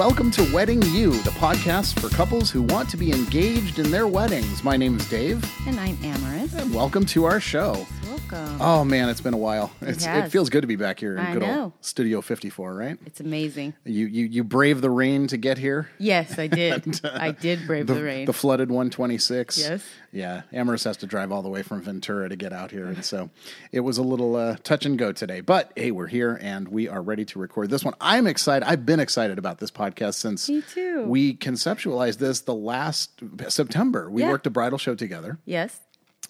Welcome to Wedding You, the podcast for couples who want to be engaged in their weddings. My name is Dave, And I'm Amaris. and welcome to our show. Welcome. Oh man, it's been a while. It's, it has. feels good to be back here in I good know. old Studio 54, right? It's amazing. You you you braved the rain to get here. Yes, I did. Uh, I did brave the, rain. The flooded 126. Yes. Yeah. Amaris has to drive all the way from Ventura to get out here. And so it was a little uh, touch and go today. But hey, we're here and we are ready to record this one. I'm excited. I've been excited about this podcast since Me too. we conceptualized this the last September. We Yeah. worked a bridal show together. yes.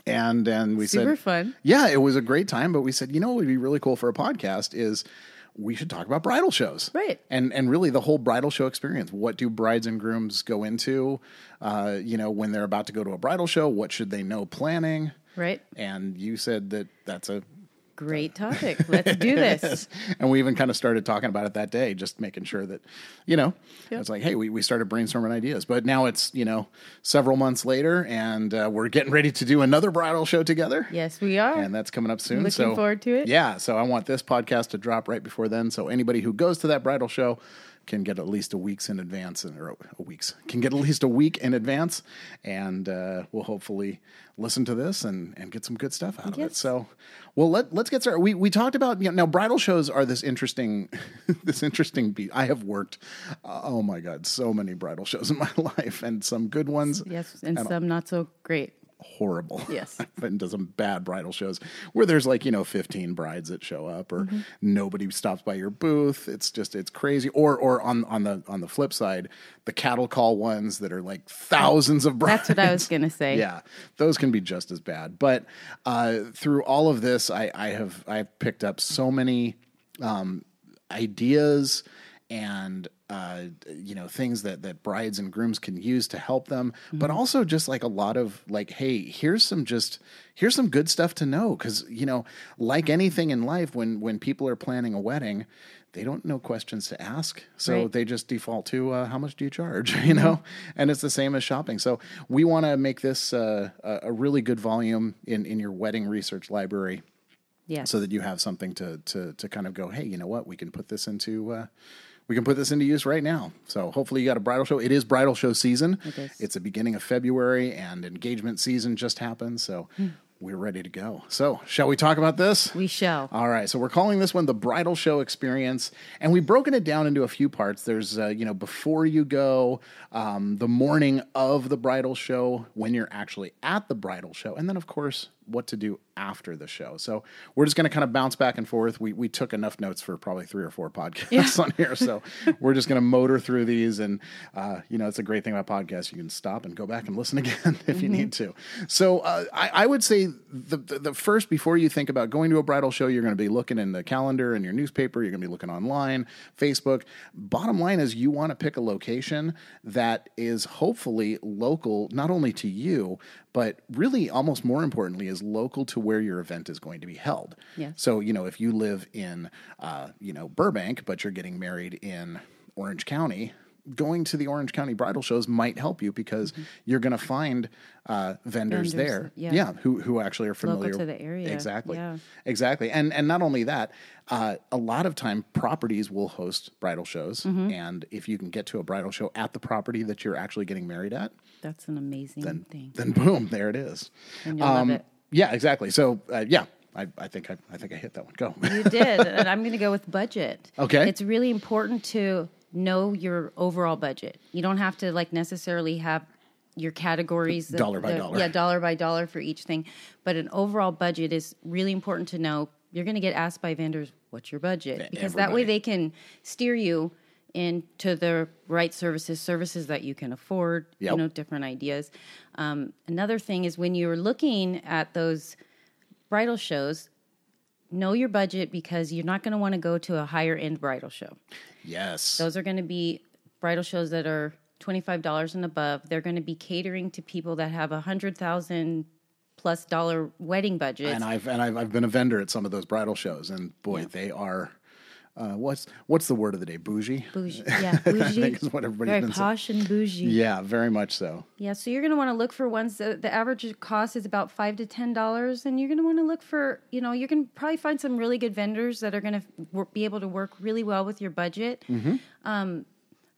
And and we Super said fun. Yeah, it was a great time, but we said, you know what would be really cool for a podcast is we should talk about bridal shows. Right. And and really the whole bridal show experience. What do brides and grooms go into uh, you know, when they're about to go to a bridal show? What should they know planning? Right. And you said that that's a Great topic. Let's do this. and we even kind of started talking about it that day, just making sure that, you know, it's like, hey, we, we started brainstorming ideas. But now it's, you know, several months later and uh, we're getting ready to do another bridal show together. Yes, we are. And that's coming up soon. Looking so, forward to it. Yeah. So I want this podcast to drop right before then. So anybody who goes to that bridal show can get at least a week's in advance, and, or a week's can get at least a week in advance, and uh, we'll hopefully listen to this and, and get some good stuff out of it. So, well, let let's get started. We we talked about you know now bridal shows are this interesting this interesting beat. I have worked, uh, oh my god, so many bridal shows in my life, and some good ones. yes, and some not so great. Horrible. Yes. I've been to some bad bridal shows where there's like, you know, 15 brides that show up or Mm-hmm. nobody stops by your booth. It's just it's crazy. Or or on on the on the flip side, the cattle call ones that are like thousands of brides. That's what I was going to say. Yeah, those can be just as bad. But uh, through all of this, I, I have I've picked up so many um, ideas and uh, you know things that that brides and grooms can use to help them, but also just like a lot of like, hey, here's some just here's some good stuff to know because you know, like anything in life, when when people are planning a wedding. They don't know questions to ask, so Right. they just default to uh, how much do you charge, you know, and it's the same as shopping. So we want to make this uh, a really good volume in in your wedding research library, Yes. so that you have something to to to kind of go, hey, you know what, we can put this into. We can put this into use right now. So hopefully you got a bridal show. It is bridal show season. It. It's the beginning of February and engagement season just happened. So Hmm. we're ready to go. So shall we talk about this? we shall. All right, so we're calling this one the bridal show experience, and we've broken it down into a few parts. There's, uh, you know, before you go, um, the morning of the bridal show, when you're actually at the bridal show, and then of course what to do after the show. So we're just going to kind of bounce back and forth. We we took enough notes for probably three or four podcasts on here, so we're just going to motor through these. And uh, you know, it's a great thing about podcasts; you can stop and go back and listen again if you need to. So uh, I, I would say the, the the first before you think about going to a bridal show, you're going to be looking in the calendar and your newspaper. You're going to be looking online, Facebook. Bottom line is you want to pick a location that is hopefully local, not only to you, but really almost more importantly is local to where your event is going to be held. Yeah. So you know if you live in uh, you know Burbank, but you're getting married in Orange County. Going to the Orange County bridal shows might help you because you're going to find uh, vendors, Vendors, there, yeah. who who actually are familiar to the area, Exactly, yeah. exactly, and and not only that, uh, a lot of time properties will host bridal shows, Mm-hmm. and if you can get to a bridal show at the property that you're actually getting married at, That's an amazing thing. then boom, there it is. Love it. Yeah, exactly. So uh, yeah, I, I think I, I think I hit that one. Go. You did, and I'm going to go with budget. Okay. It's really important to know your overall budget. You don't have to like necessarily have your categories the- Dollar by the- dollar. Yeah, dollar by dollar for each thing. But an overall budget is really important to know. You're going to get asked by vendors, "What's your budget?" Because that way they can steer you into the right services, services that you can afford. Yep. You know, different ideas. Um, another thing is when you're looking at those bridal shows, know your budget because you're not going to want to go to a higher end bridal show. Yes. Those are going to be bridal shows that are $25 and above. They're going to be catering to people that have a hundred thousand plus dollar wedding budget. and I've and I've, I've been a vendor at some of those bridal shows, and boy, they are. Uh, what's what's the word of the day? Bougie. bougie, yeah, bougie. think is what everybody's Very been saying. posh and bougie. Yeah, very much so. Yeah, so you're going to want to look for ones that the average cost is about five to ten dollars, and you're going to want to look for, you know, going to probably find some really good vendors that are going to w- be able to work really well with your budget. Um,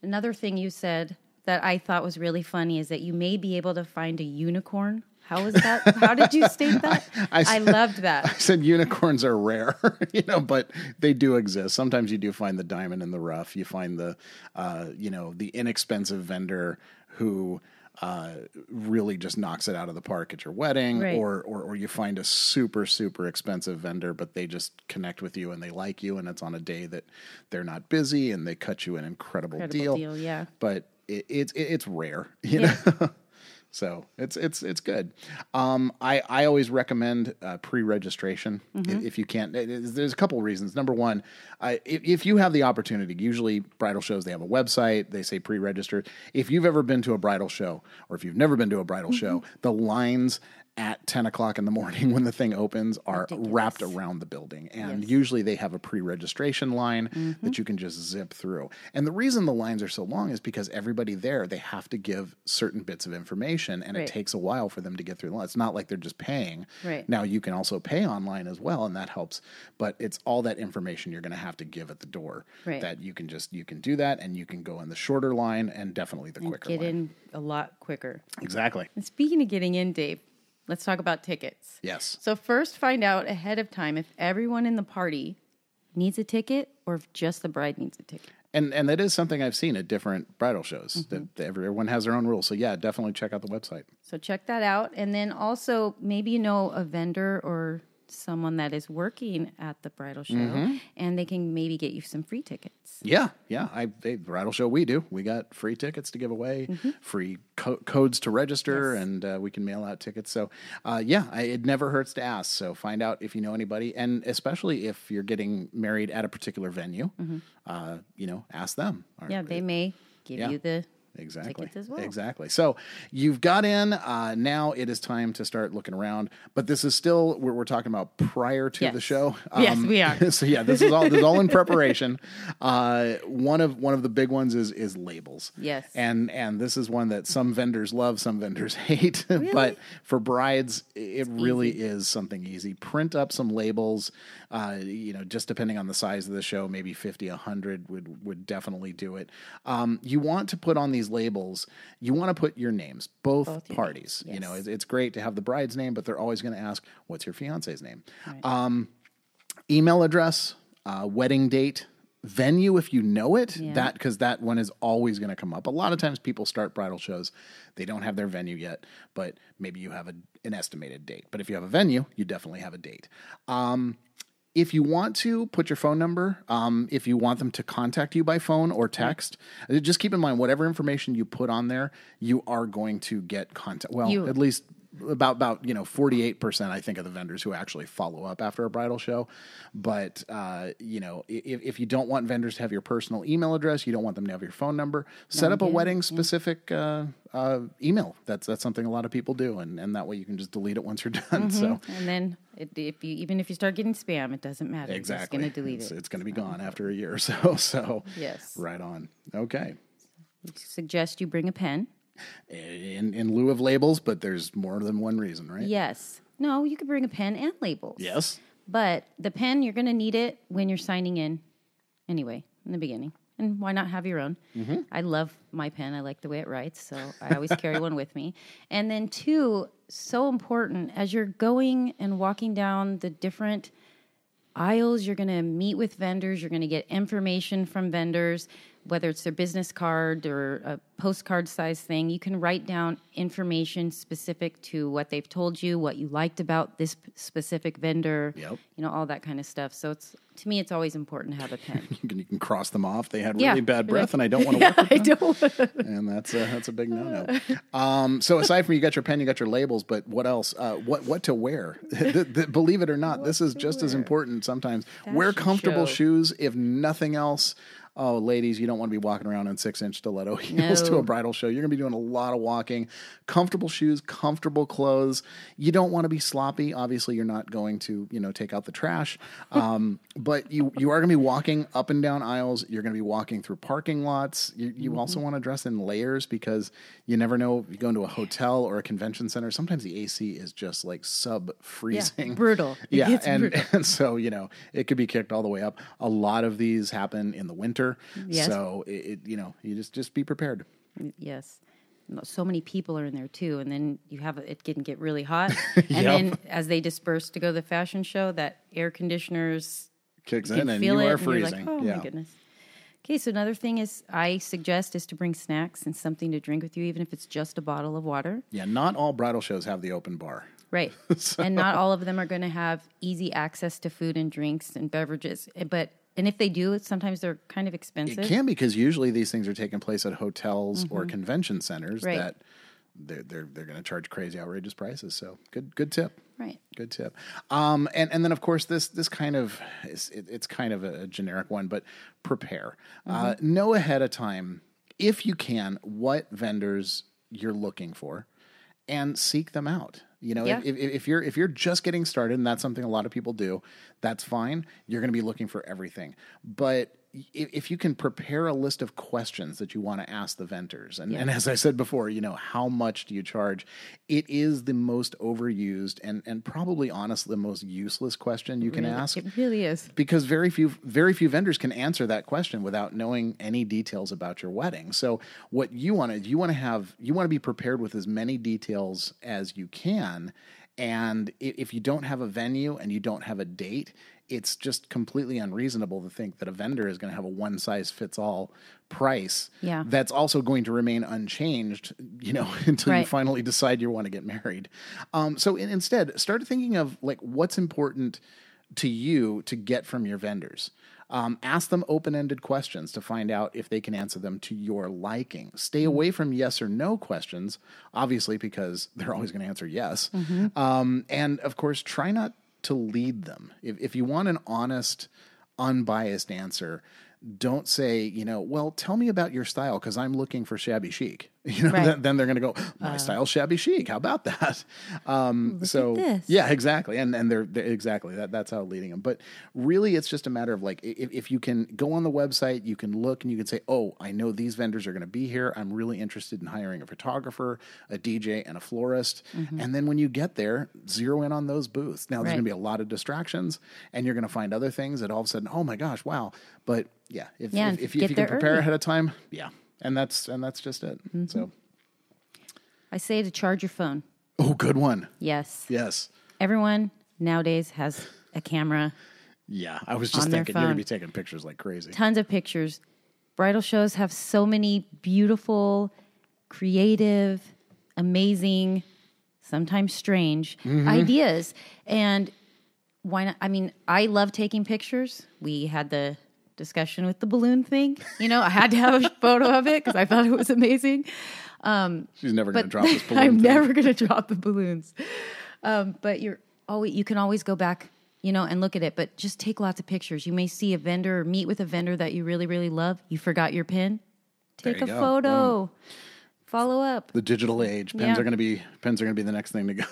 Another thing you said that I thought was really funny is that you may be able to find a unicorn. How was that? How did you state that? I, I, loved that. I said unicorns are rare, you know, but they do exist. Sometimes you do find the diamond in the rough. You find the, uh, you know, the inexpensive vendor who uh, really just knocks it out of the park at your wedding, right. or, or or you find a super super expensive vendor, but they just connect with you and they like you, and it's on a day that they're not busy and they cut you an incredible, incredible deal. deal. Yeah, but it, it's it's rare, you yeah. know. So it's it's it's good. Um, I I always recommend uh, pre-registration mm-hmm. if you can't. There's a couple of reasons. Number one, I, if, if, you have the opportunity, usually bridal shows they have a website. They say pre-registered. If you've ever been to a bridal show, or if you've never been to a bridal mm-hmm. show, the lines at 10 o'clock in the morning when the thing opens are Ridiculous. wrapped around the building. And yes. usually they have a pre registration line mm-hmm. that you can just zip through. And the reason the lines are so long is because everybody there, they have to give certain bits of information and right. it takes a while for them to get through the line. It's not like they're just paying. Right. Now you can also pay online as well, and that helps. But it's all that information you're going to have to give at the door right. that you can just, you can do that and you can go in the shorter line and definitely the and quicker get line. in a lot quicker. Exactly. And speaking of getting in, Dave, Let's talk about tickets. Yes. So first find out ahead of time if everyone in the party needs a ticket or if just the bride needs a ticket. And and that is something I've seen at different bridal shows mm-hmm. that everyone has their own rules. So yeah, definitely check out the website. So check that out and then also maybe you know a vendor or someone that is working at the bridal show, mm-hmm. and they can maybe get you some free tickets. Yeah, yeah. I they, the bridal show we do. We got free tickets to give away, mm-hmm. free co- codes to register, yes. and uh, we can mail out tickets. So, uh, yeah, I, it never hurts to ask. So find out if you know anybody, and especially if you're getting married at a particular venue, mm-hmm. uh, you know, ask them. Yeah, they may give yeah. you the Exactly. Well. Exactly. So you've got in. Uh, now it is time to start looking around. But this is still we're, we're talking about prior to yes. the show. Um, yes, we are. so yeah, this is all this is all in preparation. Uh, one of one of the big ones is is labels. Yes. And and this is one that some vendors love, some vendors hate. Really? but for brides, it it's really easy. is something easy. Print up some labels. Uh, you know, just depending on the size of the show, maybe 50, 100 would would definitely do it. Um, you want to put on these labels, you want to put your names, both, both parties. Yes. You know, it's, it's, great to have the bride's name, but they're always going to ask, "What's your fiance's name?" Right. Um, email address, uh, wedding date, venue if you know it yeah. that because that one is always going to come up a lot of times people start bridal shows they don't have their venue yet but maybe you have a, an estimated date but if you have a venue you definitely have a date um, if you want to put your phone number, um, if you want them to contact you by phone or text, uh, just keep in mind whatever information you put on there, you are going to get contact. Well, you, at least about about you know 48% i think of the vendors who actually follow up after a bridal show. But uh, you know if, if you don't want vendors to have your personal email address you don't want them to have your phone number set no, up a wedding specific uh, uh, email. That's that's something a lot of people do and, and that way you can just delete it once you're done mm-hmm. so and then it, if you even if you start getting spam it doesn't matter. Exactly it's going to delete it's, it. it's going to be gone after a year or so so yes. right on. Okay. Suggest you bring a pen in in lieu of labels, but there's more than one reason, right? Yes. No, you could bring a pen and labels. Yes. But the pen, you're going to need it when you're signing in anyway, in the beginning. And why not have your own? Mm-hmm. I love my pen. I like the way it writes, so I always carry one with me. And then, two, so important as you're going and walking down the different aisles, you're going to meet with vendors, you're going to get information from vendors whether it's their business card or a postcard size thing, you can write down information specific to what they've told you, what you liked about this specific vendor, yep. you know, all that kind of stuff. So it's to me, it's always important to have a pen. you, can, you can cross them off. They had really yeah. bad breath, and I don't want to work with them. I don't. and that's a, that's a big no no. Um, so aside from you got your pen, you got your labels, but what else? Uh, what what to wear? the, the, believe it or not, what this is just wear? as important sometimes. Fashion wear comfortable show. shoes, if nothing else oh, ladies, you don't want to be walking around in six inch stiletto heels no. to a bridal show. You're going to be doing a lot of walking. Comfortable shoes, comfortable clothes. You don't want to be sloppy. Obviously, you're not going to, you know, take out the trash. Um, but you, you are going to be walking up and down aisles. You're going to be walking through parking lots. You, you mm-hmm. also want to dress in layers because you never know if you go into a hotel or a convention center. Sometimes the AC is just like sub freezing. Yeah, brutal. yeah. And, brutal. and so, you know, it could be kicked all the way up. A lot of these happen in the winter winter. Yes. So it, it, you know, you just just be prepared. Yes. So many people are in there too, and then you have it can get really hot, and Yep. then as they disperse to go to the fashion show, that air conditioners Kicks in and feel you are freezing. like, oh yeah. my goodness. Okay, so another thing is I suggest is to bring snacks and something to drink with you, even if it's just a bottle of water. Yeah, not all bridal shows have the open bar. Right. And not all of them are going to have easy access to food and drinks and beverages. Eh, but and if they do, sometimes they're kind of expensive. It can because usually these things are taking place at hotels or convention centers Mm-hmm. Right. that they're they're, they're going to charge crazy outrageous prices. So good good tip. Right. Good tip. Um, and and then of course this this kind of is, it, it's kind of a generic one, but prepare. Uh, Mm-hmm. know ahead of time if you can what vendors you're looking for, and seek them out. You know, Yeah. if, if, if you're if you're just getting started, and that's something a lot of people do, that's fine. You're going to be looking for everything, but if, you can prepare a list of questions that you want to ask the vendors, and, and as I said before, you know, how much do you charge? It is the most overused and and probably honestly the most useless question you can Really- ask It really is. because very few very few vendors can answer that question without knowing any details about your wedding. So what you want to you want to have you want to be prepared with as many details as you can. And if you don't have a venue and you don't have a date, it's just completely unreasonable to think that a vendor is going to have a one size fits all price. Yeah. That's also going to remain unchanged, you know, until you finally decide you want to get married. Um, so in, instead, start thinking of like what's important to you to get from your vendors. Um, ask them open ended questions to find out if they can answer them to your liking. Stay away from yes or no questions, obviously, because they're always going to answer yes. Um, and of course, try not to lead them. If, if you want an honest, unbiased answer, don't say, you know, well, tell me about your style because I'm looking for shabby chic. You know, Right. then, then they're going to go, my style's shabby chic. How about that? Um, so yeah, exactly. And and they're, they're- exactly that that's how leading them. But really, it's just a matter of like if, if you can go on the website, you can look and you can say, oh, I know these vendors are going to be here. I'm really interested in hiring a photographer, a DJ, and a florist. And then when you get there, zero in on those booths. Now there's Right. going to be a lot of distractions, and you're going to find other things that all of a sudden, oh my gosh, wow. But yeah, if Yeah, if, if, you, if you can prepare early. ahead of time, yeah. And that's and that's just it. Mm-hmm. So, I say to charge your phone. oh, good one. Yes. Yes. Everyone nowadays has a camera, Yeah, I was just thinking you're gonna be taking pictures like crazy. tons of pictures. Bridal shows have so many beautiful, creative, amazing, sometimes strange Mm-hmm. ideas. And why not? I mean, I love taking pictures. We had the discussion with the balloon thing. You know, I had to have a photo of it because I thought it was amazing. Um, She's never gonna drop this balloon. I'm thing. never going to drop the balloons. Um, but you're always you can always go back, you know, and look at it. But just take lots of pictures. You may see a vendor or meet with a vendor that you really really love. You forgot your pin. Take a go. photo. Follow up. the digital age. Pens Yeah. are going to be pens are going to be the next thing to go.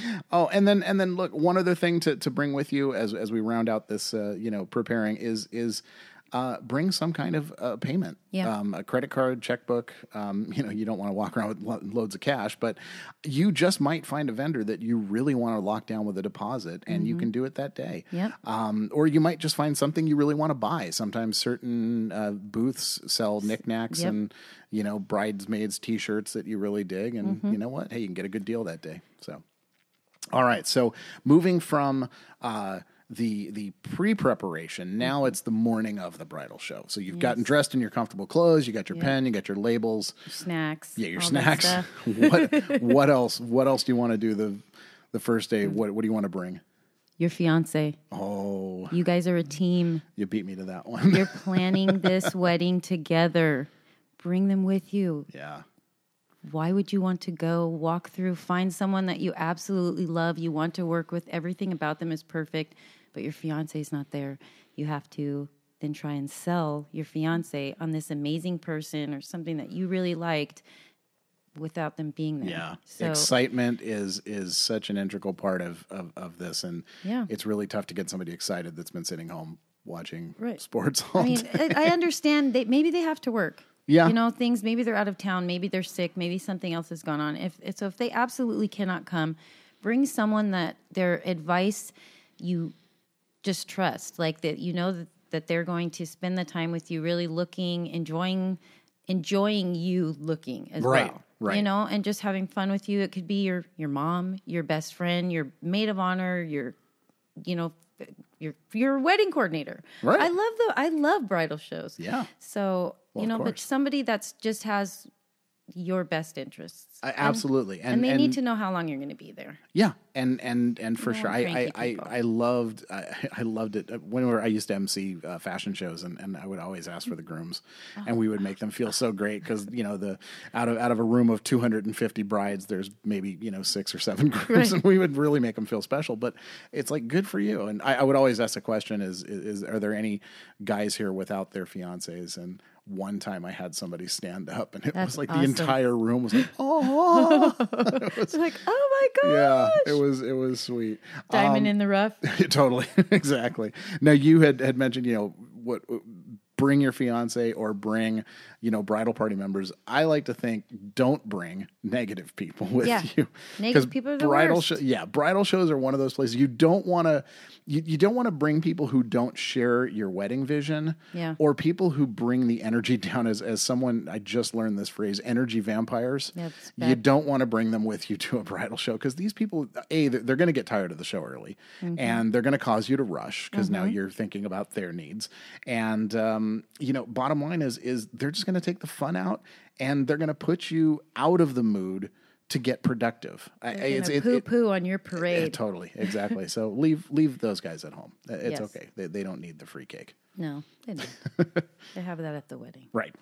oh, and then and then look, one other thing to to bring with you as as we round out this, uh, you know, preparing is is. Uh, bring some kind of uh, payment, Yeah. um, a credit card, checkbook. Um, you know, you don't want to walk around with lo- loads of cash, but you just might find a vendor that you really want to lock down with a deposit, and you can do it that day. Yep. Um, or you might just find something you really want to buy. Sometimes certain uh, booths sell knickknacks Yep. and you know bridesmaids T-shirts that you really dig, and Mm-hmm. you know what? Hey, you can get a good deal that day. So, all right. So moving from uh, the the pre preparation, now Mm-hmm. it's the morning of the bridal show. So you've gotten dressed in your comfortable clothes, you got your Yeah. pen, you got your labels, Snacks. yeah, your snacks. what what else? What else do you want to do the the first Mm. day? What what do you want to bring? Your fiance. Oh, You guys are a team. you beat me to that one. You're planning this wedding together. Bring them with you. yeah. Why would you want to go walk through find someone that you absolutely love you want to work with everything about them is perfect but your fiance is not there you have to then try and sell your fiance on this amazing person or something that you really liked without them being there Yeah. so Excitement is is such an integral part of, of, of this and Yeah. it's really tough to get somebody excited that's been sitting home watching Right. sports all I mean, day. I I understand they maybe they have to work. Yeah. you know things. Maybe they're out of town. Maybe they're sick. Maybe something else has gone on. If so, if they absolutely cannot come, bring someone that their advice you just trust, like that. You know that that they're going to spend the time with you, really looking, enjoying, enjoying you looking as Right, well. right. You know, and just having fun with you. It could be your your mom, your best friend, your maid of honor, your, you know, your your wedding coordinator. Right. I love the I love bridal shows. Yeah. So Well, you know, but somebody that's just has your best interests. I- absolutely. And, they need to know how long you're going to be there. Yeah, and and and for sure, I I, I, people. I loved I, I loved it whenever I used to MC uh, fashion shows, and, and I would always ask for the grooms, and we would make them feel so great because you know the out of out of a room of 250 brides, there's maybe you know six or seven grooms, Right. and we would really make them feel special. But it's like good for you, and I, I would always ask the question: is, is is are there any guys here without their fiancés? And one time I had somebody stand up, and it That's was like awesome. the entire room was like, oh, was, like, oh my god, yeah, it was it was sweet. diamond Um, in the rough. totally, exactly. Now you had had mentioned, you know, what bring your fiance or bring, you know, bridal party members. I like to think don't bring negative people with Yeah. you Negative people are the bridal show, yeah, bridal shows are one of those places you don't want to you, you don't want to bring people who don't share your wedding vision Yeah. or people who bring the energy down as as someone I just learned this phrase energy vampires. That's you don't want to bring them with you to a bridal show because these people a they're, they're going to get tired of the show early Mm-hmm. and they're going to cause you to rush because now you're thinking about their needs and um, Um, you know bottom line is is they're just going to take the fun out and they're going to put you out of the mood to get productive I- it's it, poo it- poo on your yeah, parade. totally exactly so leave leave those guys at home eh, it's Yes. okay they, they don't need the free cake No, they don't. they have that at the wedding. right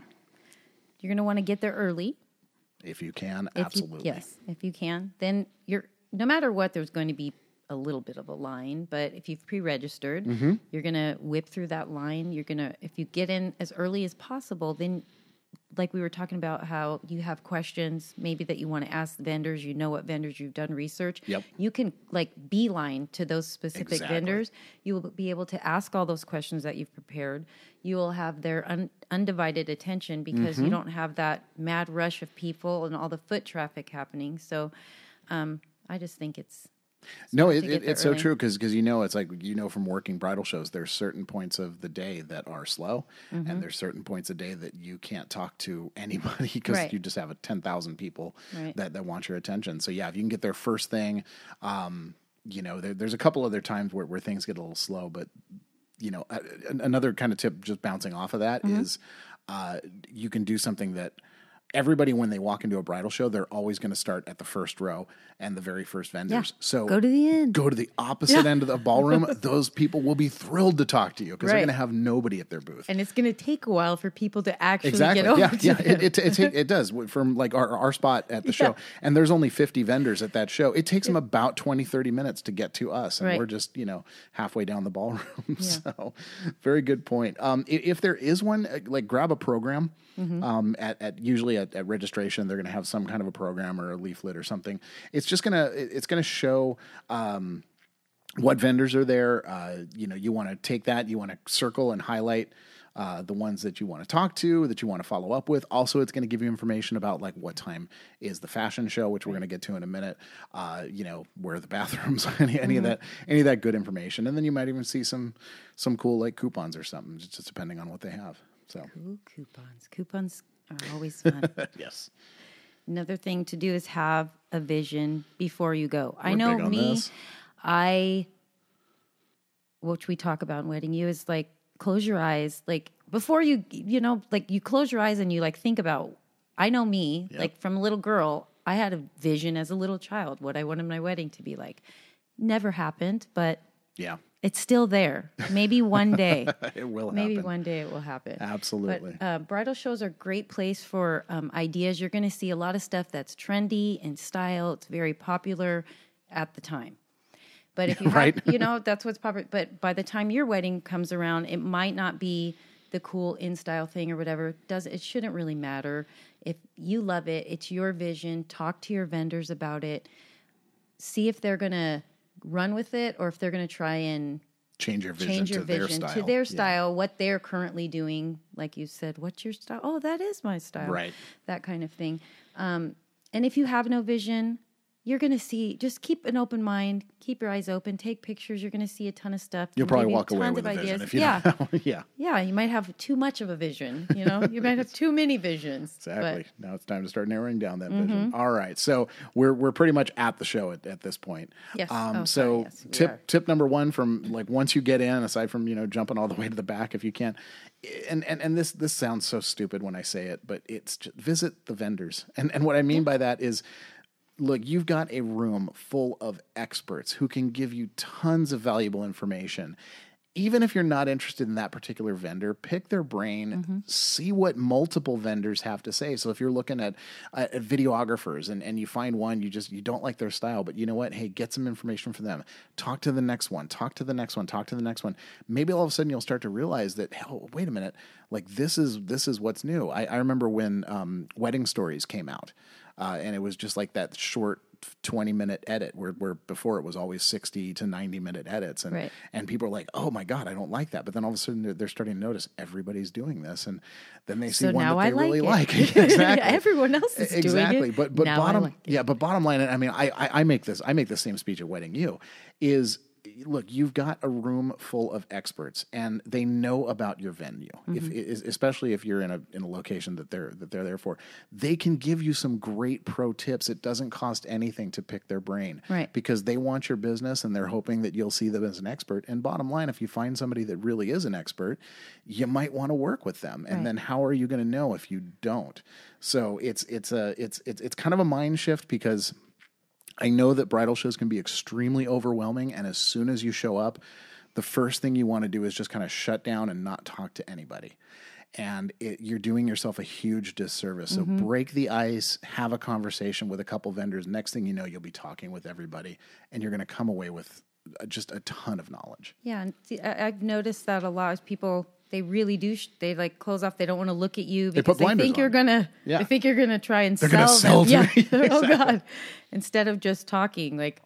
You're going to want to get there early. if you can If absolutely You, yes, if you can, then you're no matter what. There's going to be a little bit of a line, but if you've pre-registered, Mm-hmm. you're going to whip through that line. You're going to if you get in as early as possible, then. Like we were talking about how you have questions maybe that you want to ask vendors, you know what vendors you've done research. Yep. You can like beeline to those specific Exactly. vendors. You will be able to ask all those questions that you've prepared. You will have their un- undivided attention because Mm-hmm. you don't have that mad rush of people and all the foot traffic happening. So um, I just think it's No, it, it, it's so true because because you know it's like you know from working bridal shows. There's certain points of the day that are slow, Mm-hmm. and there's certain points of day that you can't talk to anybody because Right. you just have a ten thousand people Right. that that want your attention. So yeah, if you can get there first thing, um, you know, there, there's a couple other times where where things get a little slow, but you know, a- another kind of tip just bouncing off of that is Mm-hmm. uh, you can do something that everybody when they walk into a bridal show they're always going to start at the first row and the very first vendors so go to the end. go to the opposite end of the ballroom those people will be thrilled to talk to you because they're going to have nobody at their booth and it's going to take a while for people to actually Exactly. get over Yeah, yeah. them. It, it, it, it does from like our, our spot at the show, and there's only 50 vendors at that show. It takes them about 20, 30 minutes to get to us, and Right. we're just you know halfway down the ballroom. so, very good point. Um, i- if there is one, uh, like grab a program. Mm-hmm. Um, at, at usually at, at registration, they're going to have some kind of a program or a leaflet or something. It's just gonna it's gonna show. Um, what vendors are there. Uh, you know, you want to take that, you want to circle and highlight uh, the ones that you want to talk to, that you want to follow up with. Also, it's going to give you information about like what time is the fashion show, which we're going to get to in a minute. Uh, you know, where are the bathrooms, any, any of that, any of that good information, and then you might even see some some cool like coupons or something, just just depending on what they have. So, Ooh, coupons. Coupons are always fun. yes, Another thing to do is have a vision before you go. I We're know big on me, this. I, which we talk about in wedding you is like close your eyes, like before you, you know, like you close your eyes and you like think about. I know me, like from a little girl, I had a vision as a little child what I wanted my wedding to be like. Never happened, but yeah, it's still there. Maybe one day. it will happen. Maybe happen. one day it will happen. Absolutely. But uh, bridal shows are a great place for um, ideas. You're going to see a lot of stuff that's trendy in style. It's very popular at the time. But if you have, Right. you know, that's what's popular. But by the time your wedding comes around, it might not be the cool in style thing or whatever. It does it shouldn't really matter. If you love it, it's your vision. Talk to your vendors about it. See if they're going to run with it or if they're going to try and change your vision change your to their vision style. to their Yeah. style, what they're currently doing. Like you said, what's your style? Oh, that is my style. Right. That kind of thing. Um, and if you have no vision, you're going to see, just keep an open mind, keep your eyes open, take pictures. You're going to see a ton of stuff. You'll probably walk away with a of vision ideas. if you yeah. yeah. Yeah, you might have too much of a vision. You know, you might have too many visions. Exactly. But Mm-hmm. now it's time to start narrowing down that vision. All right. So we're we're pretty much at the show at, at this point. Yes. Um, Oh, so sorry. Yes, tip tip number one from like once you get in, aside from you know jumping all the way to the back if you can, and and and this this sounds so stupid when I say it, but it's just visit the vendors. And and what I mean by that is look, you've got a room full of experts who can give you tons of valuable information. Even if you're not interested in that particular vendor, pick their brain, see what multiple vendors have to say. So if you're looking at, uh, at videographers and, and you find one, you just you don't like their style, but you know what? Hey, get some information from them. Talk to the next one. Talk to the next one. Talk to the next one. Maybe all of a sudden you'll start to realize that, oh, wait a minute, like this is this is what's new. I, I remember when um, Wedding Stories came out uh, and it was just like that short 20 minute edit where, where before it was always 60 to 90 minute edits. And Right. and people are like oh my god i don't like that. But then all of a sudden they're, they're starting to notice everybody's doing this. And then they see So one that they I like really it. like. Exactly. Everyone else is doing it. exactly but but Now bottom like yeah but bottom line i mean I, I i make this i make the same speech at wedding you is look you've got a room full of experts and they know about your venue Mm-hmm. is- especially if you're in a in a location that they're that they're there for they can give you some great pro tips it doesn't cost anything to pick their brain Right. because they want your business and they're hoping that you'll see them as an expert and bottom line if you find somebody that really is an expert you might want to work with them and Right. then how are you going to know if you don't so it's it's a it's it's it's kind of a mind shift because I know that bridal shows can be extremely overwhelming, and as soon as you show up, the first thing you want to do is just kind of shut down and not talk to anybody. And it, you're doing yourself a huge disservice. So break the ice, have a conversation with a couple vendors. Next thing you know, you'll be talking with everybody, and you're going to come away with uh, just a ton of knowledge. Yeah, and see, I, I've noticed that a lot of people they really do. Sh- they like close off. They don't want to look at you because they, blinders think you're gonna. Yeah. They think you're gonna try and They're sell sell them. to yeah. me. oh God! Instead of just talking, like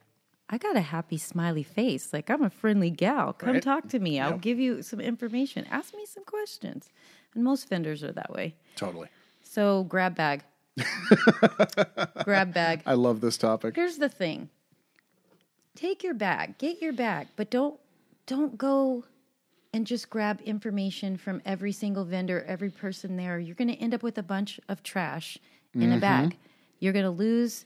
I got a happy smiley face. Like I'm a friendly gal. Come Right. talk to me. I'll give you some information. Ask me some questions. And most vendors are that way. Totally. So grab bag. grab bag. I love this topic. Here's the thing. Take your bag, get your bag, but don't don't go and just grab information from every single vendor, every person there. You're going to end up with a bunch of trash in a mm-hmm. bag. You're going to lose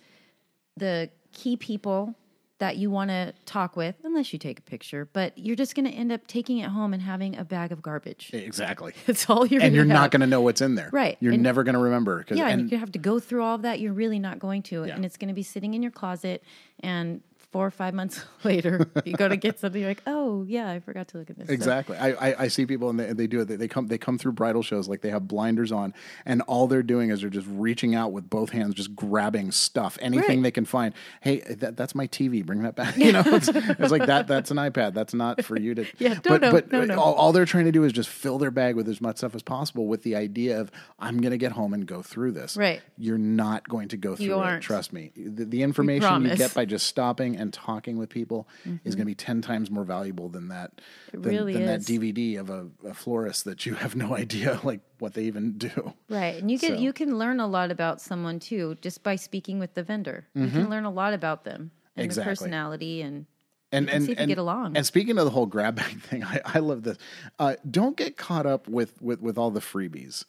the key people that you want to talk with unless you take a picture, but you're just going to end up taking it home and having a bag of garbage. Exactly. That's all you're And you're not going to know what's in there. Right. You're And- never going to remember. Yeah, and, and you have to go through all of that. You're really not going to, Yeah. and it's going to be sitting in your closet. And four or five months later, you go to get something. You're like, oh yeah, I forgot to look at this. Exactly. I, I, I see people and they, they do it. They, they come they come through bridal shows like they have blinders on, and all they're doing is they're just reaching out with both hands, just grabbing stuff, anything Right. they can find. Hey, that, that's my TV. Bring that back. You know, it's, it's like that. That's an iPad. That's not for you to. Yeah, but no, but no, no. All, all they're trying to do is just fill their bag with as much stuff as possible, with the idea of I'm going to get home and go through this. Right. You're not going to go through it. aren't. Trust me. The, the information you. Mm-hmm. get by just stopping and talking with people is going to be ten times more valuable than that. Than, really than that. DVD of a, a florist that you have no idea like what they even do. Right, and you can So- you can learn a lot about someone too just by speaking with the vendor. You can learn a lot about them and Mm-hmm. Exactly. their personality and And and see if you and, get along. and speaking of the whole grab bag thing, I, I love this. Uh, don't get caught up with with with all the freebies.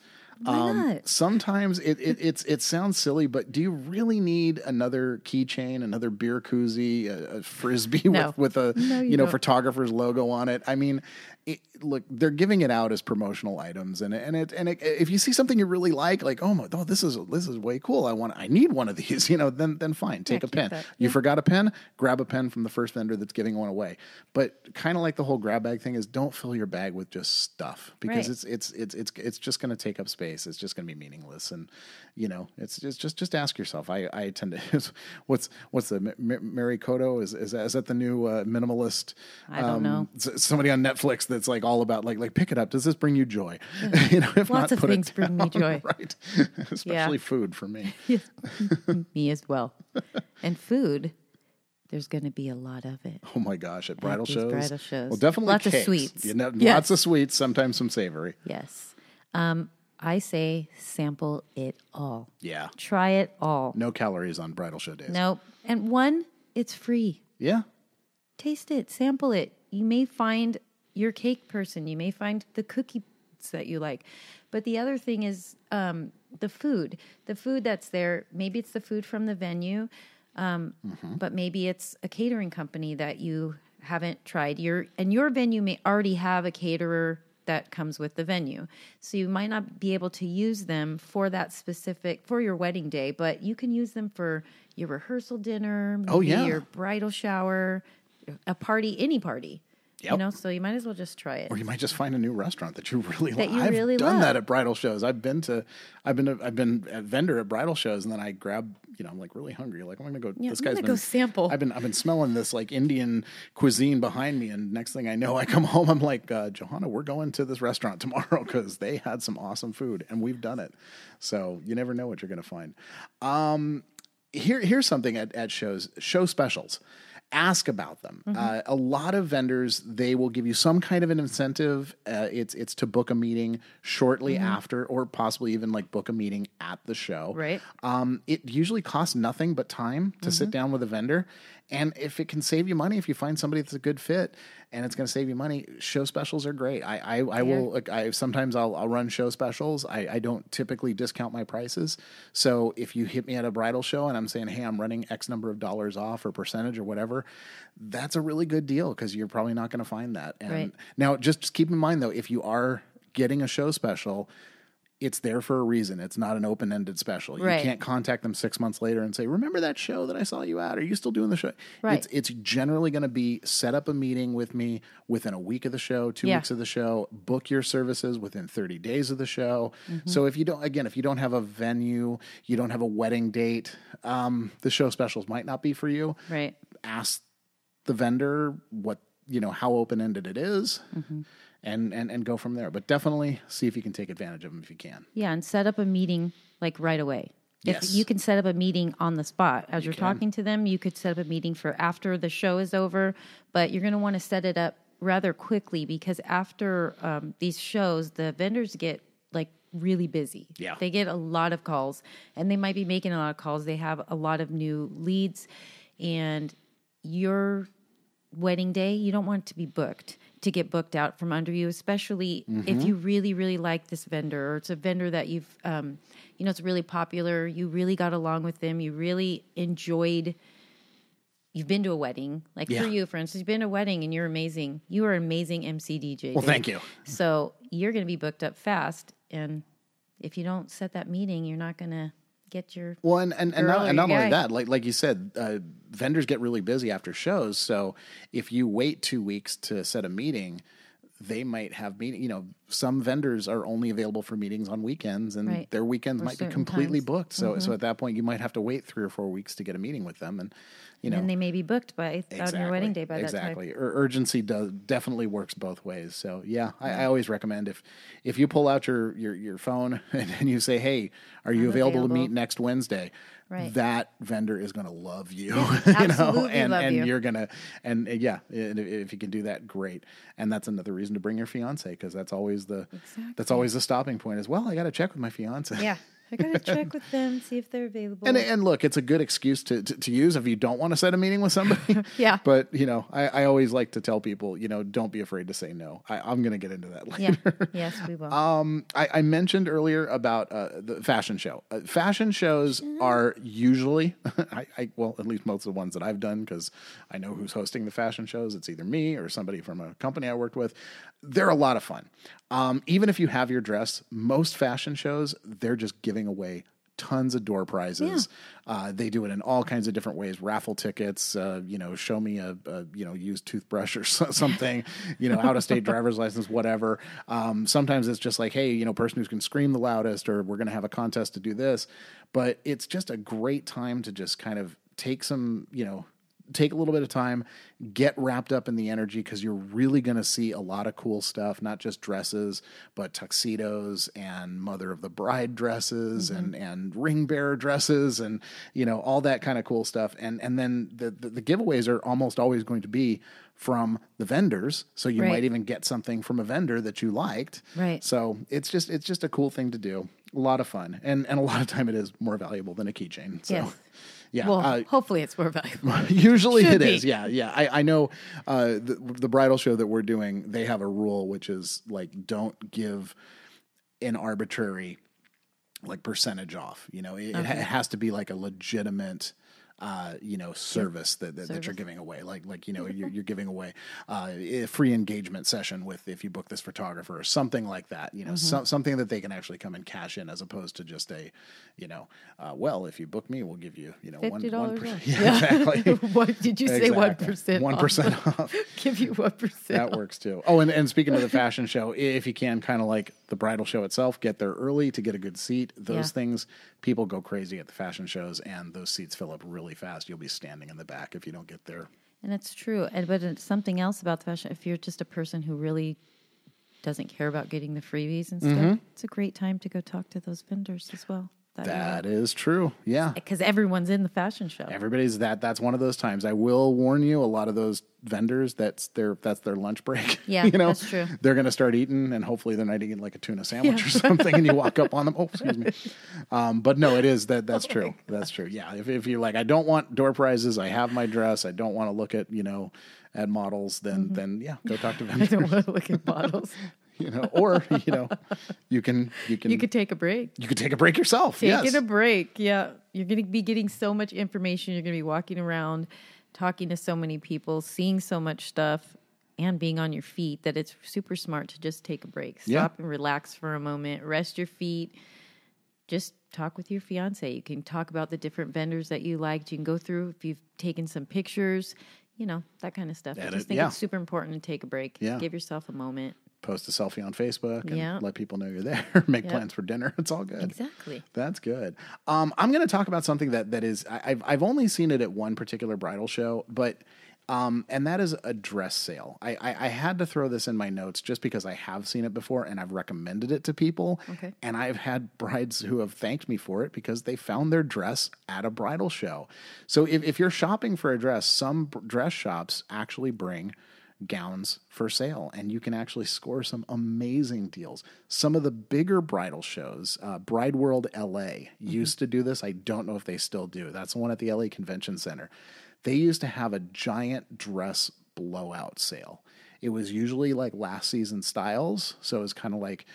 Um, not? sometimes it, it it's it sounds silly, but do you really need another keychain, another beer koozie, a, a frisbee No. with with a No, you you know don't. photographer's logo on it? I mean, it, look, they're giving it out as promotional items, and and it and it, if you see something you really like, like oh my, oh this is this is way cool. I want, I need one of these. You know, then then fine, take a pen. that. You forgot a pen? Grab a pen from the first vendor that's giving one away. But kind of like the whole grab bag thing is don't fill your bag with just stuff because Right. it's it's it's it's it's just going to take up space. It's just going to be meaningless and you know, it's it's just just ask yourself. I I tend to what's what's the Marie Kondo is is that, is that the new uh, minimalist um, I don't know. somebody on Netflix that's like all about like like pick it up. Does this bring you joy? you know, if Lots not, of things bring me joy. right? Especially food for me. me as well. and food, there's going to be a lot of it. Oh my gosh, at bridal shows. bridal shows. Well, definitely Lots of sweets. You know, Yes. Lots of sweets, sometimes some savory. Yes. Um, I say sample it all. Yeah. Try it all. No calories on bridal show days. Nope. And one, it's free. Yeah. Taste it, sample it. You may find your cake person. You may find the cookies that you like. But the other thing is um, the food. The food that's there, maybe it's the food from the venue, um, but maybe it's a catering company that you haven't tried. Your and your venue may already have a caterer that comes with the venue. So you might not be able to use them for that specific for your wedding day, but you can use them for your rehearsal dinner, maybe Oh, yeah. your bridal shower, a party, any party. You know, so you might as well just try it. Or you might just find a new restaurant that you really That love. you I've really done love. that at bridal shows. I've been to, I've been, to, I've been a vendor at bridal shows, and then I grab, you know, I'm like really hungry. Like I'm gonna go. Yeah, this I'm guy's gonna been go sample. I've been, I've been smelling this like Indian cuisine behind me, and next thing I know, I come home. I'm like, uh, Johanna, we're going to this restaurant tomorrow because they had some awesome food, and we've done it. So you never know what you're gonna find. Um, here, here's something at, at shows show specials ask about them. Uh, a lot of vendors they will give you some kind of an incentive uh, it's it's to book a meeting shortly after or possibly even like book a meeting at the show. Right. um, it usually costs nothing but time to sit down with a vendor and if it can save you money if you find somebody that's a good fit and it's going to save you money show specials are great. I i, I will like, I sometimes I'll, I'll run show specials. I, I don't typically discount my prices. So if you hit me at a bridal show and i'm saying hey i'm running x number of dollars off or percentage or whatever that's a really good deal because you're probably not going to find that. And Right. now just keep in mind though if you are getting a show special it's there for a reason. It's not an open ended special. You Right. can't contact them six months later and say, "Remember that show that I saw you at? Are you still doing the show?" Right. It's it's generally going to be set up a meeting with me within a week of the show, two Yeah. weeks of the show. Book your services within thirty days of the show. Mm-hmm. So if you don't, again, if you don't have a venue, you don't have a wedding date, um, the show specials might not be for you. Right. Ask the vendor what you know how open ended it is, Mm-hmm. And, and and go from there. But definitely see if you can take advantage of them if you can. Yeah, and set up a meeting like right away. If Yes. you can set up a meeting on the spot as you are talking to them, you could set up a meeting for after the show is over, but you're going to want to set it up rather quickly because after um, these shows, the vendors get like really busy. Yeah. They get a lot of calls and they might be making a lot of calls. They have a lot of new leads and your wedding day, you don't want it to be booked to get booked out from under you, especially if you really, really like this vendor or it's a vendor that you've, um, you know, it's really popular. You really got along with them. You really enjoyed. You've been to a wedding, like Yeah. for you, for instance, you've been to a wedding and you're amazing. You are an amazing MC DJ. Well, thank you. So you're going to be booked up fast, and if you don't set that meeting, you're not going to get your Well, and and, and not, and not only that, like like you said, uh, vendors get really busy after shows. So if you wait two weeks to set a meeting, they might have meeting. You know, some vendors are only available for meetings on weekends, and Right. their weekends Or might be completely times. booked. So so at that point, you might have to wait three or four weeks to get a meeting with them, and you know. and they may be booked by on your wedding day by exactly. that time. Ur- urgency does definitely works both ways. So yeah, I, I always recommend if if you pull out your your, your phone and, and you say, "Hey, are you I'm available, to meet next Wednesday?" Right. That vendor is going to love you, you know, absolutely and and you. you're gonna and yeah, if, you can do that, great. And that's another reason to bring your fiance because that's always the that's always the stopping point. As well, I got to check with my fiance. Yeah, I gotta check with them see if they're available. And, and look, it's a good excuse to, to, to use if you don't want to set a meeting with somebody. Yeah. But, you know, I, I always like to tell people, you know, don't be afraid to say no. I, I'm going to get into that later. yeah, yes, we will. Um, I, I mentioned earlier about uh, the fashion show. Uh, fashion shows are usually, I, I well, at least most of the ones that I've done, because I know who's hosting the fashion shows. It's either me or somebody from a company I worked with. They're a lot of fun. Um, even if you have your dress, most fashion shows they're just giving away tons of door prizes. Uh, they do it in all kinds of different ways: raffle tickets, uh, you know, show me a, a you know used toothbrush or something, you know, out of state driver's license, whatever. Um, sometimes it's just like, hey, you know, person who can scream the loudest, or we're going to have a contest to do this. But it's just a great time to just kind of take some, you know, take a little bit of time, get wrapped up in the energy because you're really going to see a lot of cool stuff, not just dresses, but tuxedos and mother of the bride dresses Mm-hmm. and, and ring bearer dresses and, you know, all that kind of cool stuff. And, and then the, the, the giveaways are almost always going to be from the vendors. So you Right. might even get something from a vendor that you liked. Right. So it's just, it's just a cool thing to do. A lot of fun. And, and a lot of time it is more valuable than a keychain. So Yes. Yeah. Well, uh, hopefully it's more valuable. Usually Should it is. be. Yeah, yeah. I, I know uh, the, the bridal show that we're doing, they have a rule which is like don't give an arbitrary like percentage off. You know, it, it ha- it has to be like a legitimate. Uh, you know, service that, that, that you're giving away, like like you know, you're, you're giving away uh, a free engagement session with if you book this photographer or something like that. You know, Mm-hmm. some, something that they can actually come and cash in, as opposed to just a, you know, uh, well, if you book me, we'll give you, you know, one, per- off. Yeah, exactly. what did you say? One percent. One percent off. Give you one percent. That works too. Oh, and, and speaking of the fashion show, if you can, kind of like the bridal show itself, get there early to get a good seat. Those Yeah. things, people go crazy at the fashion shows, and those seats fill up really fast. You'll be standing in the back if you don't get there. And it's true. And but it's something else about the fashion. If you're just a person who really doesn't care about getting the freebies and stuff, Mm-hmm. it's a great time to go talk to those vendors as well. That is true. Yeah. because everyone's in the fashion show. Everybody's that. That's one of those times. I will warn you. A lot of those vendors, that's their that's their lunch break. Yeah, you know, that's true. They're going to start eating, and hopefully they're not eating like a tuna sandwich or something. And you walk up on them. Oh, excuse me. Um, but no, it is that Oh that's true. That's true. Yeah. If if you're like, I don't want door prizes. I have my dress. I don't want to look at you know at models. Then then yeah, go talk to Mm-hmm. I vendors. don't want to look at models. you know, or you know, you can you can You could take a break. you could take a break yourself. Taking yes. a break. Yeah. You're going to be getting so much information. You're going to be walking around, talking to so many people, seeing so much stuff, and being on your feet that it's super smart to just take a break. Stop Yeah. and relax for a moment, rest your feet. Just talk with your fiance. You can talk about the different vendors that you liked. You can go through if you've taken some pictures, you know, that kind of stuff. I just think yeah. it's super important to take a break. Yeah. Give yourself a moment. Post a selfie on Facebook and Yeah. let people know you're there. Make Yep. plans for dinner. It's all good. Exactly. That's good. Um, I'm going to talk about something that that is I, I've I've only seen it at one particular bridal show, but um, and that is a dress sale. I, I I had to throw this in my notes just because I have seen it before and I've recommended it to people. Okay. And I've had brides who have thanked me for it because they found their dress at a bridal show. So if if you're shopping for a dress, some dress shops actually bring gowns for sale and you can actually score some amazing deals. Some of the bigger bridal shows uh, bride world la used to do this. I don't know if they still do. That's the one at the la convention center. They used to have a giant dress blowout sale. It was usually like last season styles so it was kind of like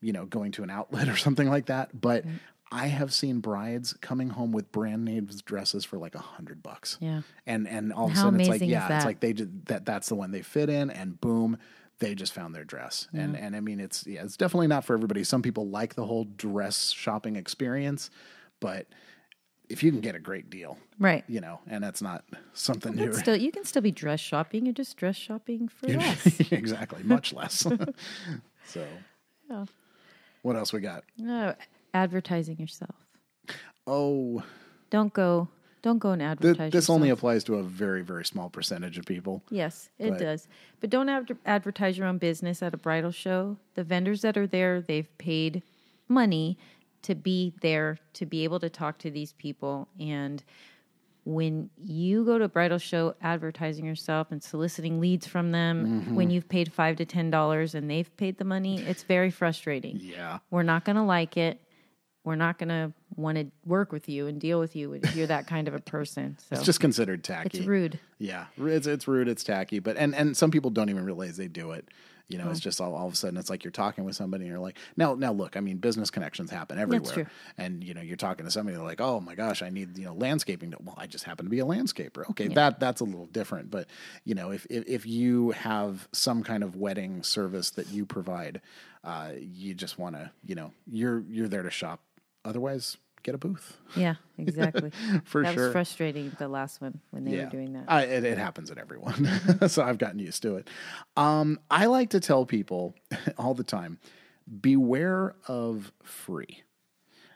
you know going to an outlet or something like that but i have seen brides coming home with brand name dresses for like a hundred bucks Yeah. and and all of a How sudden it's like yeah it's like they just that that's the one they fit in and boom they just found their dress and and i mean it's yeah it's definitely not for everybody some people like the whole dress shopping experience but if you can get a great deal Right. you know and that's not something new still, you can still be dress shopping. You're just dress shopping for less. exactly much less so Yeah. what else we got No, advertising yourself. oh Don't go. Don't go and th- advertise. this only applies to a very very small percentage of people Yes, it but- does. But don't adver- advertise your own business at a bridal show. The vendors that are there, they've paid money to be there to be able to talk to these people and when you go to a bridal show advertising yourself and soliciting leads from them Mm-hmm. when you've paid five to ten dollars and they've paid the money it's very frustrating yeah we're not going to like it we're not going to want to work with you and deal with you if you're that kind of a person so it's just considered tacky it's rude Yeah, it's it's rude, it's tacky, but and and some people don't even realize they do it. You know, it's just all, all of a sudden it's like you're talking with somebody and you're like, now now look, I mean, business connections happen everywhere, true. and you know, you're talking to somebody they're like, oh my gosh, I need you know landscaping. Well, I just happen to be a landscaper. Okay, that that's a little different, but you know, if if, if you have some kind of wedding service that you provide, uh, you just want to, you know, you're you're there to shop. Otherwise, get a booth. Yeah, exactly. For that sure. was frustrating. The last one when they were doing that. I, it, it happens at everyone. so I've gotten used to it. Um, I like to tell people all the time beware of free.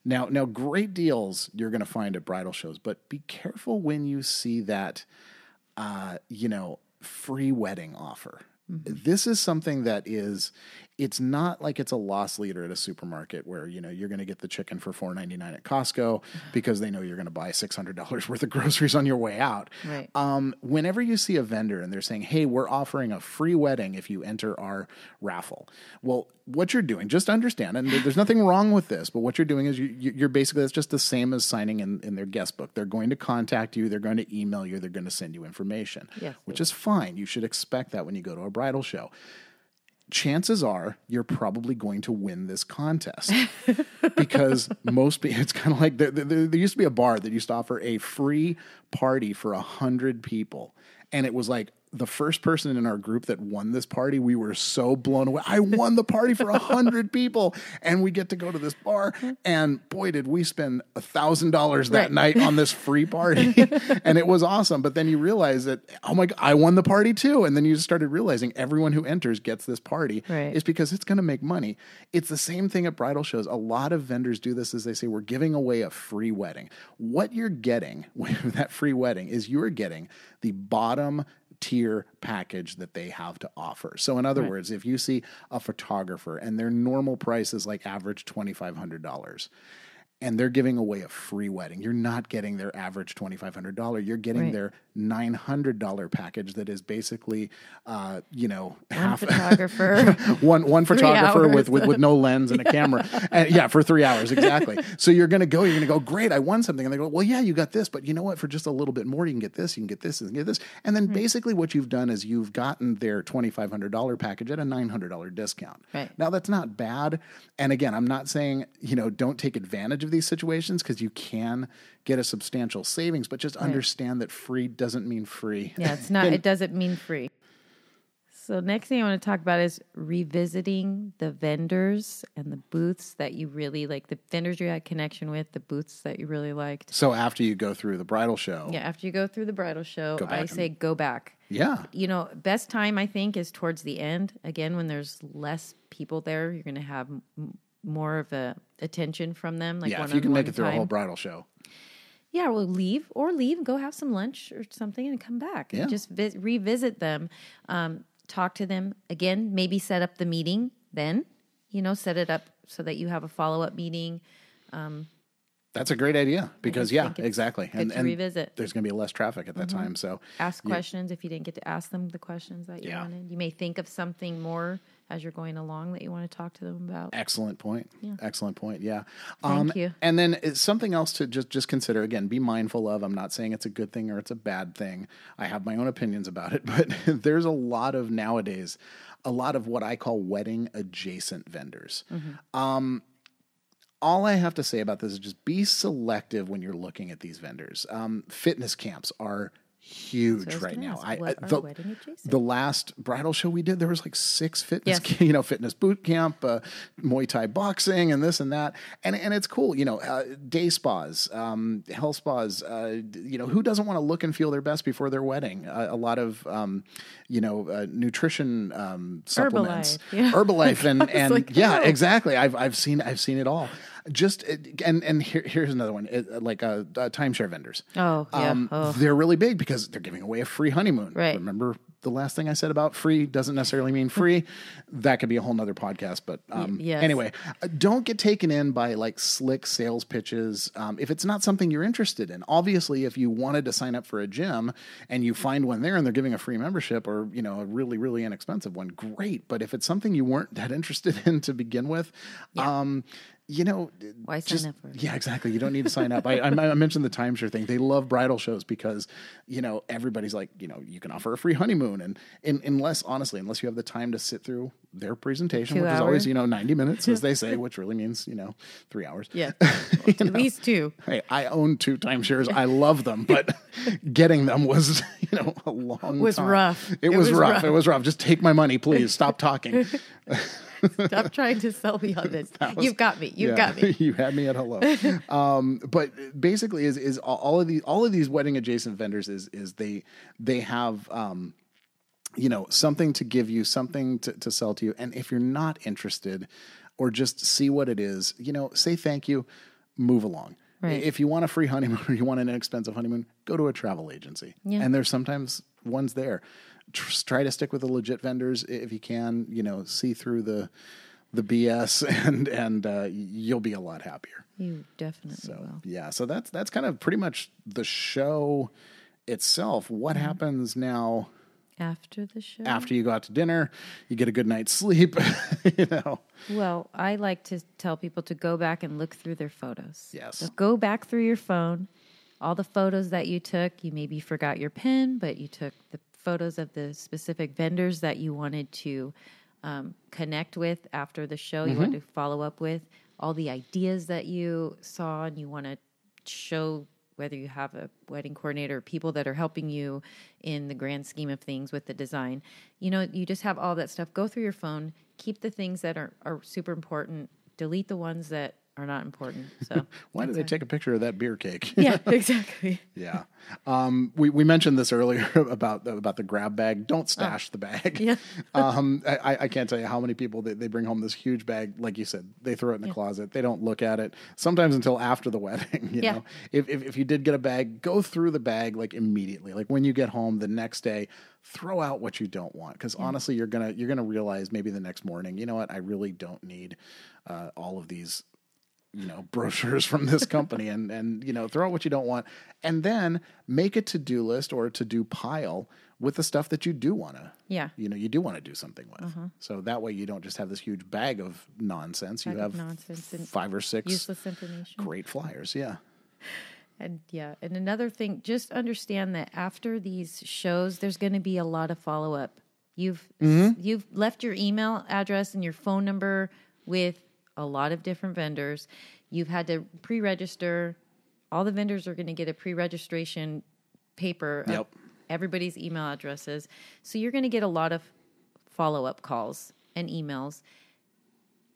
Now, now, great deals you're going to find at bridal shows, but be careful when you see that uh, you know, free wedding offer. This is something that is it's not like it's a loss leader at a supermarket where you know you're going to get the chicken for 4.99 at Costco because they know you're going to buy $600 worth of groceries on your way out. Right. Um, whenever you see a vendor and they're saying, "Hey, we're offering a free wedding if you enter our raffle," well, what you're doing, just understand, and there's nothing wrong with this, but what you're doing is you, you're basically it's just the same as signing in in their guest book. They're going to contact you, they're going to email you, they're going to send you information, Yes, which is fine. You should expect that when you go to a bridal show chances are you're probably going to win this contest. Because most people it's kind of like there, there, there used to be a bar that used to offer a free party for a hundred people. And it was like the first person in our group that won this party we were so blown away. I won the party for a hundred people and we get to go to this bar and boy did we spend a thousand dollars that Right. night on this free party. And it was awesome. But then you realize that oh my god i won the party too. And then you started realizing everyone who enters gets this party. Right. is because it's going to make money. It's the same thing at bridal shows. A lot of vendors do this as they say we're giving away a free wedding. What you're getting with that free wedding is you're getting the bottom tier package that they have to offer. So in other words, if you see a photographer and their normal price is like average $2500 and they're giving away a free wedding. You're not getting their average $2,500. You're getting Right. their $900 package that is basically, uh, you know, One half photographer. one one photographer with, with with no lens and a camera. and yeah, for three hours exactly. So you're going to go. You're going to go. Great, I won something. And they go, well, yeah, you got this, but you know what? For just a little bit more, you can get this. You can get this. Can get this. And then basically, what you've done is you've gotten their twenty five hundred dollar package at a nine hundred dollar discount. Right. Now that's not bad. And again, I'm not saying you know don't take advantage of these situations because you can get a substantial savings, but just understand that free doesn't mean free. Yeah, it's not. it doesn't mean free. So next thing I want to talk about is revisiting the vendors and the booths that you really like. The vendors you had connection with, the booths that you really liked. So after you go through the bridal show, Yeah, after you go through the bridal show, I and- say go back. yeah, You know, best time I think is towards the end. Again, when there's less people there, you're going to have m- more of a attention from them. Like yeah. If you can make it through a whole bridal show. Yeah, well, leave or leave and go have some lunch or something and come back. Yeah. And just vi- revisit them, um, talk to them again. Maybe set up the meeting then. You know, set it up so that you have a follow up meeting. That's a great idea because yeah, exactly. good to revisit. Mm-hmm. There's going to be less traffic at that time. So Ask questions if you didn't get to ask them the questions that you Yeah. wanted. You may think of something more as you're going along that you want to talk to them about. excellent point. Excellent point. Yeah. Thank you. And then it's something else to just just consider. Again, be mindful of. I'm not saying it's a good thing or it's a bad thing. I have my own opinions about it, but there's a lot of nowadays, a lot of what I call wedding adjacent vendors. Mm-hmm. Um, all I have to say about this is just be selective when you're looking at these vendors. Um, fitness camps are huge I was right now. ask, are the, the last bridal show we did, there was like six fitness, Yes. you know, fitness boot camp, uh, Muay Thai boxing, and this and that, and and it's cool, you know, uh, day spas, um, health spas, uh, you know, who doesn't want to look and feel their best before their wedding? Uh, a lot of, um, you know, uh, nutrition um, supplements, Herbalife, yeah. Herbalife, and and like, yeah, ew. exactly. I've I've seen I've seen it all. Just uh, and and here, here's another one, uh, like uh, uh, timeshare vendors. Oh, yeah. Um, Oh. They're really big because they're giving away a free honeymoon. Right. Remember the last thing I said about free doesn't necessarily mean free. that could be a whole nother podcast. But um, yes. anyway, uh, don't get taken in by like slick sales pitches. Um, if it's not something you're interested in, obviously, if you wanted to sign up for a gym and you find one there and they're giving a free membership or, you know, a really, really inexpensive one, great. But if it's something you weren't that interested in to begin with, um, you know, Why sign just- up for it? yeah, exactly. You don't need to sign up. I, I, I mentioned the timeshare thing. They love bridal shows because, you know, everybody's like, you know, you can offer a free honeymoon. And, and unless, honestly, unless you have the time to sit through their presentation, Two which is always, you know, 90 minutes, as they say, which really means, you know, three hours. Yeah. At least two. Hey, I own two timeshares. I love them, but getting them was, you know, a long Was time. rough. It, It was, was rough. rough. It was rough. Just take my money, please. Stop talking. Stop trying to sell me on this. You've got me. You've Yeah. got me. you had me at hello. um, but basically, is is all of these all of these wedding adjacent vendors is is they they have um, you know something to give you, something to, to sell to you, and if you're not interested or just see what it is, you know, say thank you, move along. Right. If you want a free honeymoon or you want an inexpensive honeymoon, go to a travel agency. Yeah. And there's sometimes ones there. Tr- try to stick with the legit vendors if you can. You know, see through the the BS, and and uh, you'll be a lot happier. You definitely So will. yeah, so that's that's kind of pretty much the show itself. What Mm-hmm. happens now After the show? after you go out to dinner? You get a good night's sleep. you know, Well, I like to tell people to go back and look through their photos. Yes. So go back through your phone, all the photos that you took. You maybe forgot your pen, but you took the photos of the specific vendors that you wanted to um, connect with after the show, you wanted to follow up with, all the ideas that you saw and you want to show whether you have a wedding coordinator or people that are helping you in the grand scheme of things with the design. You know, you just have all that stuff. Go through your phone, keep the things that are, are super important, delete the ones that are not important. So why did they take a picture of that beer cake? Yeah, exactly. Yeah. Um, we, we mentioned this earlier about the, about the grab bag. Don't stash the bag. Yeah. um, I, I can't tell you how many people they, they bring home this huge bag. Like you said, they throw it in the closet. They don't look at it sometimes until after the wedding. You Yeah. know, if, if, if you did get a bag, go through the bag like immediately. Like when you get home the next day, throw out what you don't want. Cause honestly, you're going to, you're to realize maybe the next morning, you know what? I really don't need, uh, all of these you know brochures from this company and and you know throw out what you don't want and then make a to-do list or a to-do pile with the stuff that you do want to Yeah. you know you do want to do something with mm-hmm. so that way you don't just have this huge bag of nonsense you Bag of have nonsense five or six Useless information. great flyers yeah And yeah, and another thing, just understand that after these shows, there's going to be a lot of follow up. You've mm-hmm. you've left your email address and your phone number with a lot of different vendors. You've had to pre-register. All the vendors are going to get a pre-registration paper of Yep. everybody's email addresses. So you're going to get a lot of follow-up calls and emails.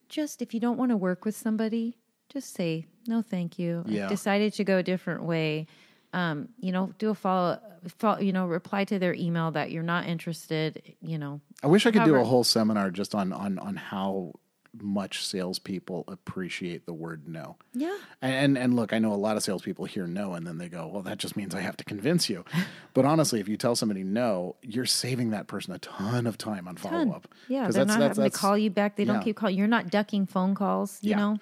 Just if you don't want to work with somebody, just say no, thank you. Yeah. I've decided to go a different way. Um, you know, do a follow, follow, you know, reply to their email that you're not interested. You know, i wish i could do a whole seminar just on on on how much salespeople appreciate the word no yeah, And, and and look, I know a lot of salespeople hear no, and then they go, "Well, that just means I have to convince you." But honestly, if you tell somebody no, you're saving that person a ton of time on follow up. yeah. They're not having to call you back. They yeah. don't keep calling. You're not ducking phone calls. You Yeah. know,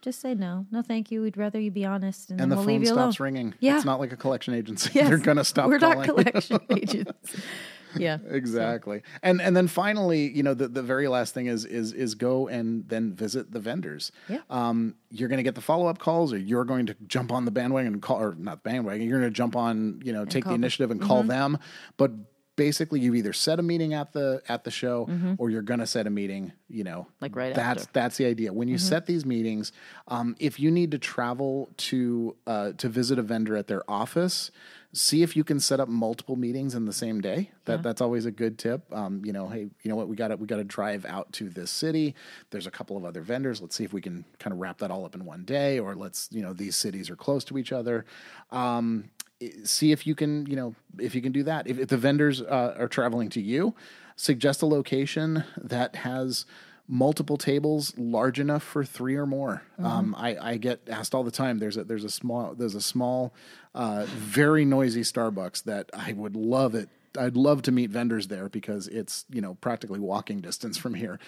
just say no, no, thank you. We'd rather you be honest, and, and the we'll phone leave you alone. stops ringing. Yeah. it's not like a collection agency. Yes. They're gonna stop. We're calling. not collection agents. Yeah, exactly. And and then finally, you know, the, the very last thing is is is go and then visit the vendors. Yeah. Um, you're going to get the follow up calls, or you're going to jump on the bandwagon and call, or not bandwagon. You're going to jump on, you know, take the initiative and call them. But basically, you've either set a meeting at the at the show, or you're going to set a meeting. You know, Like right That's after. that's the idea. When you set these meetings, um, if you need to travel to uh, to visit a vendor at their office, see if you can set up multiple meetings in the same day. That that's always a good tip. Um, you know, hey, you know what? We got to we got to drive out to this city. There's a couple of other vendors. Let's see if we can kind of wrap that all up in one day, or let's you know these cities are close to each other. Um, see if you can you know if you can do that. If, if the vendors uh, are traveling to you, suggest a location that has multiple tables large enough for three or more. Um, I, I get asked all the time. There's a there's a small there's a small, uh, very noisy Starbucks that I would love it. I'd love to meet vendors there because it's you know practically walking distance from here.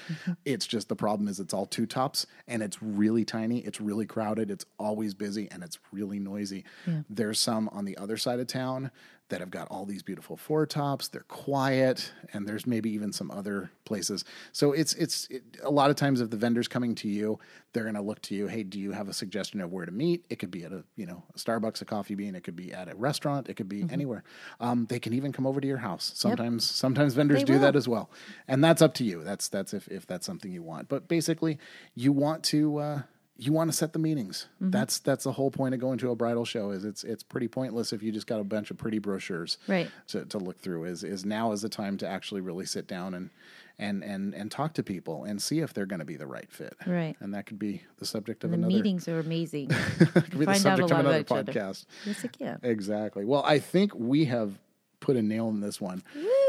It's just the problem is it's all two tops and it's really tiny. It's really crowded. It's always busy and it's really noisy. There's some on the other side of town that have got all these beautiful four tops. They're quiet, and there's maybe even some other places. So it's it's it, a lot of times if the vendor's coming to you, they're going to look to you. Hey, do you have a suggestion of where to meet? It could be at a you know a Starbucks, a Coffee Bean. It could be at a restaurant. It could be anywhere. Um, they can even come over to your house. Sometimes sometimes vendors They do that as well, and that's up to you. That's that's if if that's something you want. But basically, you want to. Uh, you want to set the meetings. Mm-hmm. That's that's the whole point of going to a bridal show. Is it's it's pretty pointless if you just got a bunch of pretty brochures Right. to, to look through. Is is now is the time to actually really sit down and and and and talk to people and see if they're going to be the right fit. Right. And that could be the subject of the another. meetings are amazing. could be the find out a subject of another other. podcast. yes, it can. Exactly. Well, I think we have put a nail in this one.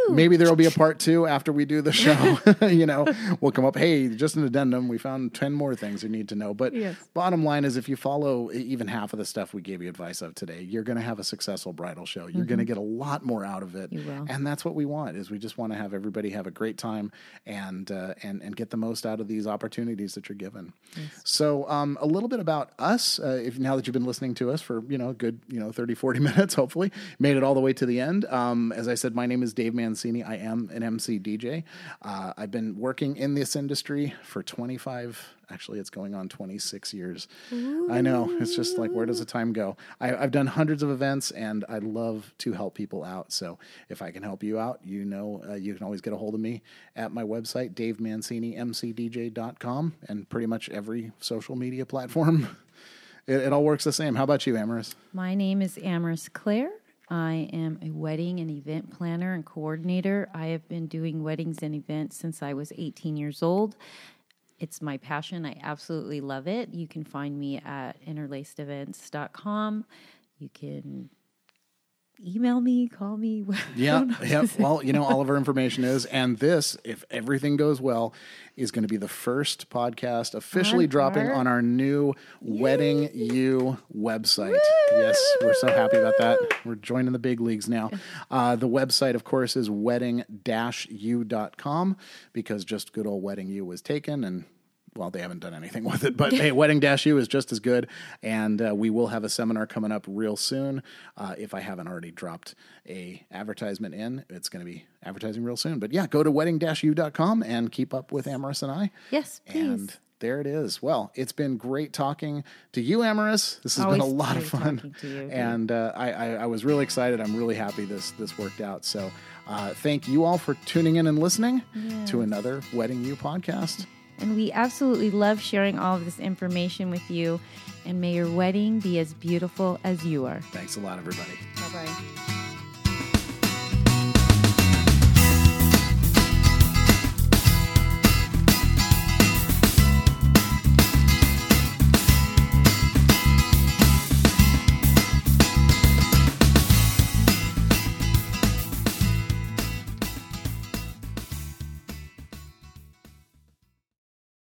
Maybe there will be a part two after we do the show. you know, we'll come up, hey, just an addendum. We found 10 more things you need to know. But Yes. bottom line is if you follow even half of the stuff we gave you advice of today, you're going to have a successful bridal show. You're going to get a lot more out of it. Mm-hmm. And that's what we want is we just want to have everybody have a great time and, uh, and, and get the most out of these opportunities that you're given. So um, a little bit about us, uh, if now that you've been listening to us for, you know, a good, you know, 30, 40 minutes, hopefully made it all the way to the end. Um, as I said, my name is Dave Mancini. I am an MC DJ. Uh, I've been working in this industry for 25, actually, it's going on 26 years. Ooh. I know. It's just like, where does the time go? I, have done hundreds of events and I love to help people out. So if I can help you out, you know, uh, you can always get a hold of me at my website, davemancini.mcdj.com, and pretty much every social media platform. It, it, all works the same. How about you, Amaris? My name is Amaris Claire. I am a wedding and event planner and coordinator. I have been doing weddings and events since I was 18 years old. It's my passion. I absolutely love it. You can find me at interlacedevents.com. You can email me, call me. Yeah, yeah. Well, you know, all of our information is, and this, if everything goes well, is going to be the first podcast officially dropping our- on our new Wedding U website. Yes, we're so happy about that. We're joining the big leagues now. Uh, the website, of course, is wedding-u.com because just good old Wedding U was taken and well, they haven't done anything with it, but hey, Wedding Dash U is just as good. And uh, we will have a seminar coming up real soon. Uh, if I haven't already dropped a advertisement in, it's going to be advertising real soon. But yeah, go to wedding-u.com and keep up with Amaris and I. Yes, please. And there it is. Well, it's been great talking to you, Amaris. This has been a lot of fun, you, and uh, I, I, I was really excited. I'm really happy this this worked out. So, uh, thank you all for tuning in and listening to another Wedding U podcast. And we absolutely love sharing all of this information with you. And may your wedding be as beautiful as you are. Thanks a lot, everybody. Bye bye.